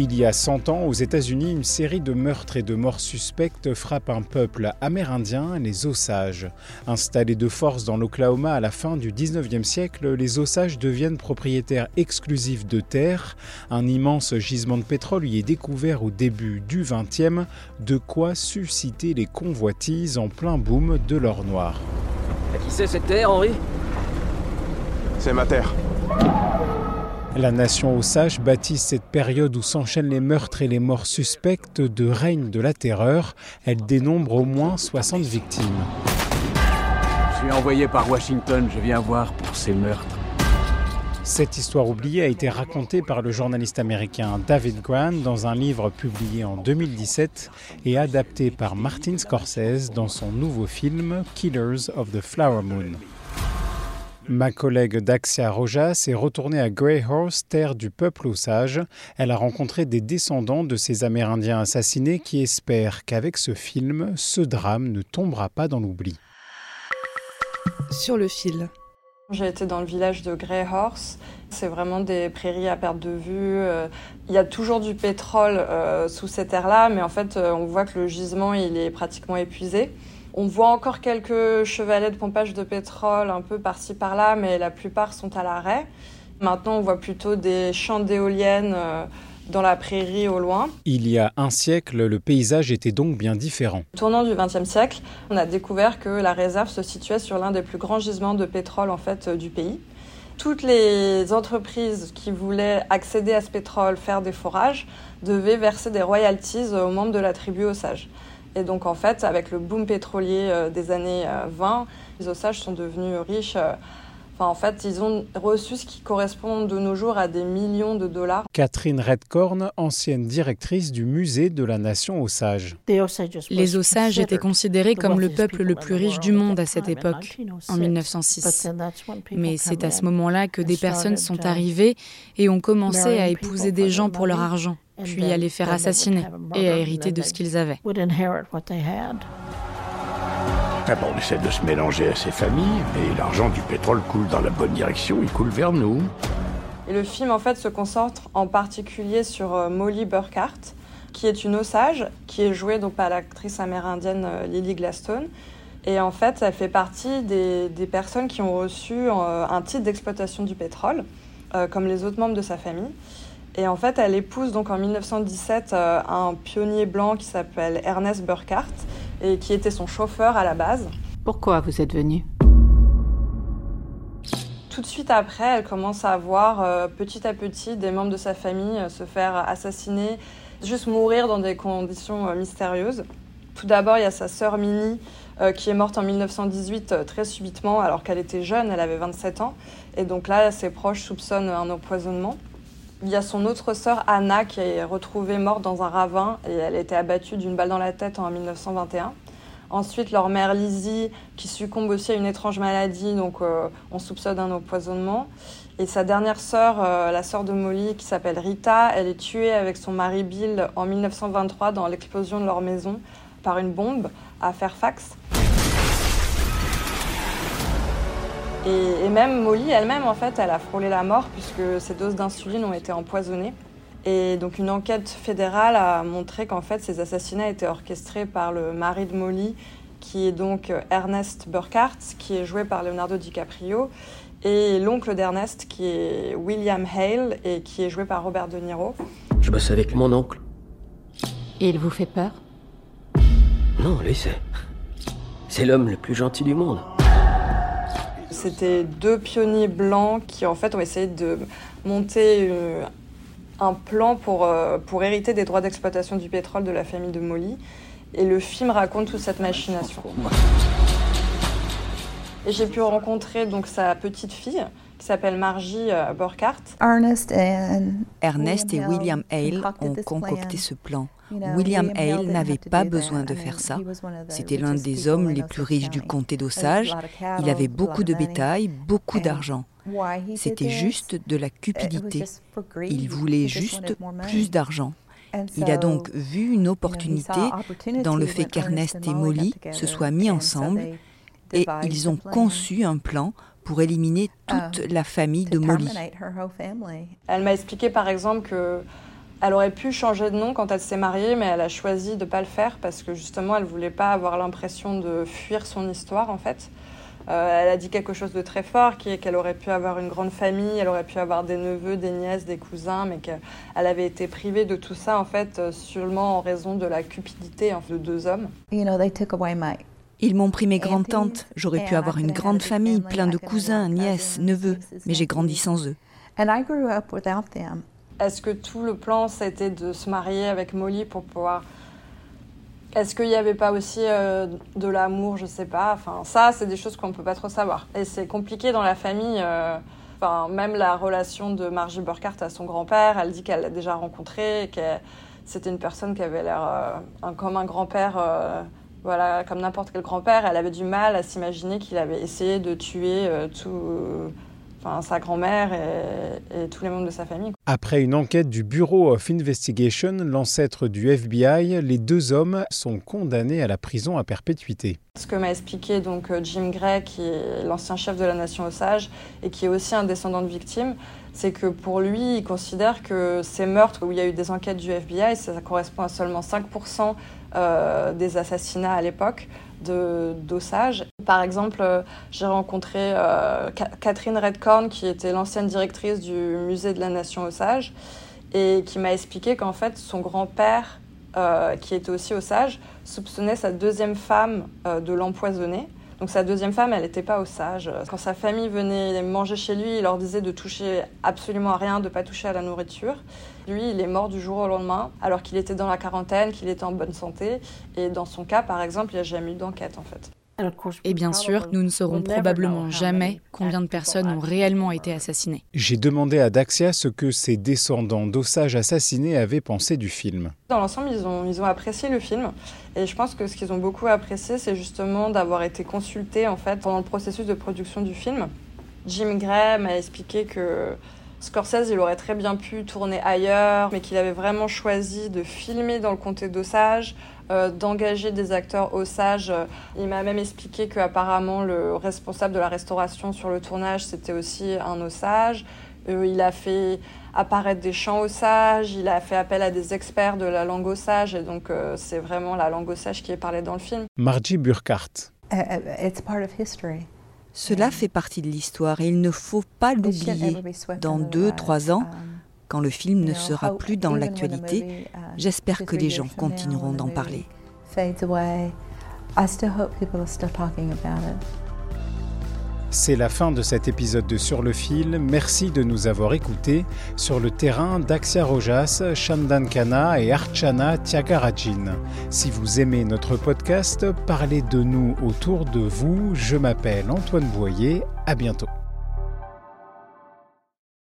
Il y a 100 ans, aux États-Unis, une série de meurtres et de morts suspectes frappe un peuple amérindien, les Osages. Installés de force dans l'Oklahoma à la fin du 19e siècle, les Osages deviennent propriétaires exclusifs de terres. Un immense gisement de pétrole y est découvert au début du 20e, de quoi susciter les convoitises en plein boom de l'or noir. À qui c'est cette terre, Henri? C'est ma terre. La nation Osage baptise cette période où s'enchaînent les meurtres et les morts suspectes de règne de la terreur. Elle dénombre au moins 60 victimes. Je suis envoyé par Washington, je viens voir pour ces meurtres. Cette histoire oubliée a été racontée par le journaliste américain David Grant dans un livre publié en 2017 et adapté par Martin Scorsese dans son nouveau film Killers of the Flower Moon. Ma collègue Daxia Rojas est retournée à Greyhorse, terre du peuple Osage. Elle a rencontré des descendants de ces Amérindiens assassinés qui espèrent qu'avec ce film, ce drame ne tombera pas dans l'oubli. Sur le fil. J'ai été dans le village de Greyhorse. C'est vraiment des prairies à perte de vue. Il y a toujours du pétrole euh, sous ces terres-là, mais en fait, euh, on voit que le gisement il est pratiquement épuisé. On voit encore quelques chevalets de pompage de pétrole un peu par-ci par-là, mais la plupart sont à l'arrêt. Maintenant, on voit plutôt des champs d'éoliennes euh, dans la prairie au loin. Il y a un siècle, le paysage était donc bien différent. Tournant du XXe siècle, on a découvert que la réserve se situait sur l'un des plus grands gisements de pétrole en fait euh, du pays. Toutes les entreprises qui voulaient accéder à ce pétrole, faire des forages, devaient verser des royalties aux membres de la tribu Osage. Et donc en fait, avec le boom pétrolier euh, des années 20, les Osages sont devenus riches. Enfin, en fait, ils ont reçu ce qui correspond de nos jours à des millions de dollars. Catherine Redcorn, ancienne directrice du musée de la nation Osage. Les Osages étaient considérés comme le peuple le plus riche du monde à cette époque, en 1906. Mais c'est à ce moment-là que des personnes sont arrivées et ont commencé à épouser des gens pour leur argent puis à les faire assassiner et à hériter de ce qu'ils avaient. On essaie de se mélanger à ces familles, et l'argent du pétrole coule dans la bonne direction, il coule vers nous. Et le film en fait se concentre en particulier sur euh, Molly Burkhart, qui est une osage, qui est jouée donc par l'actrice amérindienne euh, Lily Gladstone. Et en fait, elle fait partie des, personnes qui ont reçu euh, un titre d'exploitation du pétrole, comme les autres membres de sa famille. Et en fait, elle épouse donc en 1917 euh, un pionnier blanc qui s'appelle Ernest Burkhardt et qui était son chauffeur à la base. Pourquoi vous êtes venu Tout de suite après, elle commence à voir euh, petit à petit des membres de sa famille euh, se faire assassiner, juste mourir dans des conditions mystérieuses. Tout d'abord, il y a sa sœur Minnie qui est morte en 1918 très subitement alors qu'elle était jeune, elle avait 27 ans. Et donc là, ses proches soupçonnent un empoisonnement. Il y a son autre sœur Anna qui est retrouvée morte dans un ravin et elle a été abattue d'une balle dans la tête en 1921. Ensuite, leur mère Lizzie qui succombe aussi à une étrange maladie, donc euh, on soupçonne un empoisonnement. Et sa dernière sœur, euh, la sœur de Molly, qui s'appelle Rita, elle est tuée avec son mari Bill en 1923 dans l'explosion de leur maison par une bombe à Fairfax. Et, et, même Molly elle-même, en fait, elle a frôlé la mort puisque ses doses d'insuline ont été empoisonnées. Et donc une enquête fédérale a montré qu'en fait ces assassinats étaient orchestrés par le mari de Molly, qui est donc Ernest Burkhardt, qui est joué par Leonardo DiCaprio, et l'oncle d'Ernest, qui est William Hale, et qui est joué par Robert De Niro. Je bosse avec mon oncle. Et il vous fait peur? Non, lui c'est... C'est l'homme le plus gentil du monde. C'était deux pionniers blancs qui en fait ont essayé de monter un plan pour, euh, pour hériter des droits d'exploitation du pétrole de la famille de Molly. Et le film raconte toute cette machination. Et j'ai pu rencontrer donc sa petite fille qui s'appelle Margie euh. Ernest et William Hale ont concocté ce plan. William Hale n'avait pas besoin de faire ça. C'était l'un des hommes les plus riches du comté d'Osage. Il avait beaucoup de bétail, beaucoup d'argent. C'était juste de la cupidité. Il voulait juste plus d'argent. Il a donc vu une opportunité dans le fait qu'Ernest et Molly se soient mis ensemble et ils ont conçu un plan pour éliminer toute la famille de Molly. Elle m'a expliqué par exemple que elle aurait pu changer de nom quand elle s'est mariée, mais elle a choisi de ne pas le faire parce que justement elle voulait pas avoir l'impression de fuir son histoire en fait. Euh, elle a dit quelque chose de très fort, qui est qu'elle aurait pu avoir une grande famille, elle aurait pu avoir des neveux, des nièces, des cousins, mais qu'elle avait été privée de tout ça en fait euh, seulement en raison de la cupidité de deux hommes. Ils m'ont pris mes grandes-tantes. J'aurais pu avoir une grande famille, plein de cousins, nièces, neveux, mais j'ai grandi sans eux. Est-ce que tout le plan, c'était de se marier avec Molly pour pouvoir est-ce qu'il n'y avait pas aussi euh, de l'amour? Je sais pas. Enfin, ça, c'est des choses qu'on ne peut pas trop savoir. Et c'est compliqué dans la famille. Euh, enfin, même la relation de Margie Burkhardt à son grand-père, elle dit qu'elle l'a déjà rencontré, que c'était une personne qui avait l'air euh, comme un grand-père, voilà, comme n'importe quel grand-père. Elle avait du mal à s'imaginer qu'il avait essayé de tuer tout enfin, sa grand-mère et, tous les membres de sa famille. Après une enquête du Bureau of Investigation, l'ancêtre du FBI, les deux hommes sont condamnés à la prison à perpétuité. Ce que m'a expliqué donc euh, Jim Gray, qui est l'ancien chef de la Nation Osage et qui est aussi un descendant de victimes, c'est que pour lui, il considère que ces meurtres où il y a eu des enquêtes du FBI, ça correspond à seulement 5% euh, des assassinats à l'époque d'Osage. Par exemple, euh, j'ai rencontré euh, Catherine Redcorn, qui était l'ancienne directrice du musée de la Nation Osage, et qui m'a expliqué qu'en fait, son grand-père, qui était aussi Osage, soupçonnait sa deuxième femme de l'empoisonner. Donc sa deuxième femme, elle n'était pas Osage. Quand sa famille venait manger chez lui, il leur disait de toucher absolument à rien, de pas toucher à la nourriture. Lui, il est mort du jour au lendemain, alors qu'il était dans la quarantaine, qu'il était en bonne santé. Et dans son cas, par exemple, il n'y a jamais eu d'enquête, en fait. Et bien sûr, nous ne saurons probablement jamais combien de personnes ont réellement été assassinées. J'ai demandé à Daxia ce que ses descendants d'Osage assassinés avaient pensé du film. Dans l'ensemble, ils ont, ils ont apprécié le film. Et je pense que ce qu'ils ont beaucoup apprécié, c'est justement d'avoir été consultés en fait, pendant le processus de production du film. Jim Gray m'a expliqué que Scorsese, il aurait très bien pu tourner ailleurs, mais qu'il avait vraiment choisi de filmer dans le comté d'Osage, euh, d'engager des acteurs Osage. Il m'a même expliqué qu'apparemment le responsable de la restauration sur le tournage, c'était aussi un Osage. Euh, il a fait apparaître des chants Osage, il a fait appel à des experts de la langue Osage, et donc euh, c'est vraiment la langue Osage qui est parlée dans le film. Margie Burkhardt. Uh, it's part of history. Cela fait partie de l'histoire et il ne faut pas l'oublier. Dans deux, trois ans, quand le film ne sera plus dans l'actualité, j'espère que les gens continueront d'en parler. C'est la fin de cet épisode de Sur le fil. Merci de nous avoir écoutés. Sur le terrain, Daxia Rojas, Shandan Kana et Archana Tiagarajin. Si vous aimez notre podcast, parlez de nous autour de vous. Je m'appelle Antoine Boyer. À bientôt.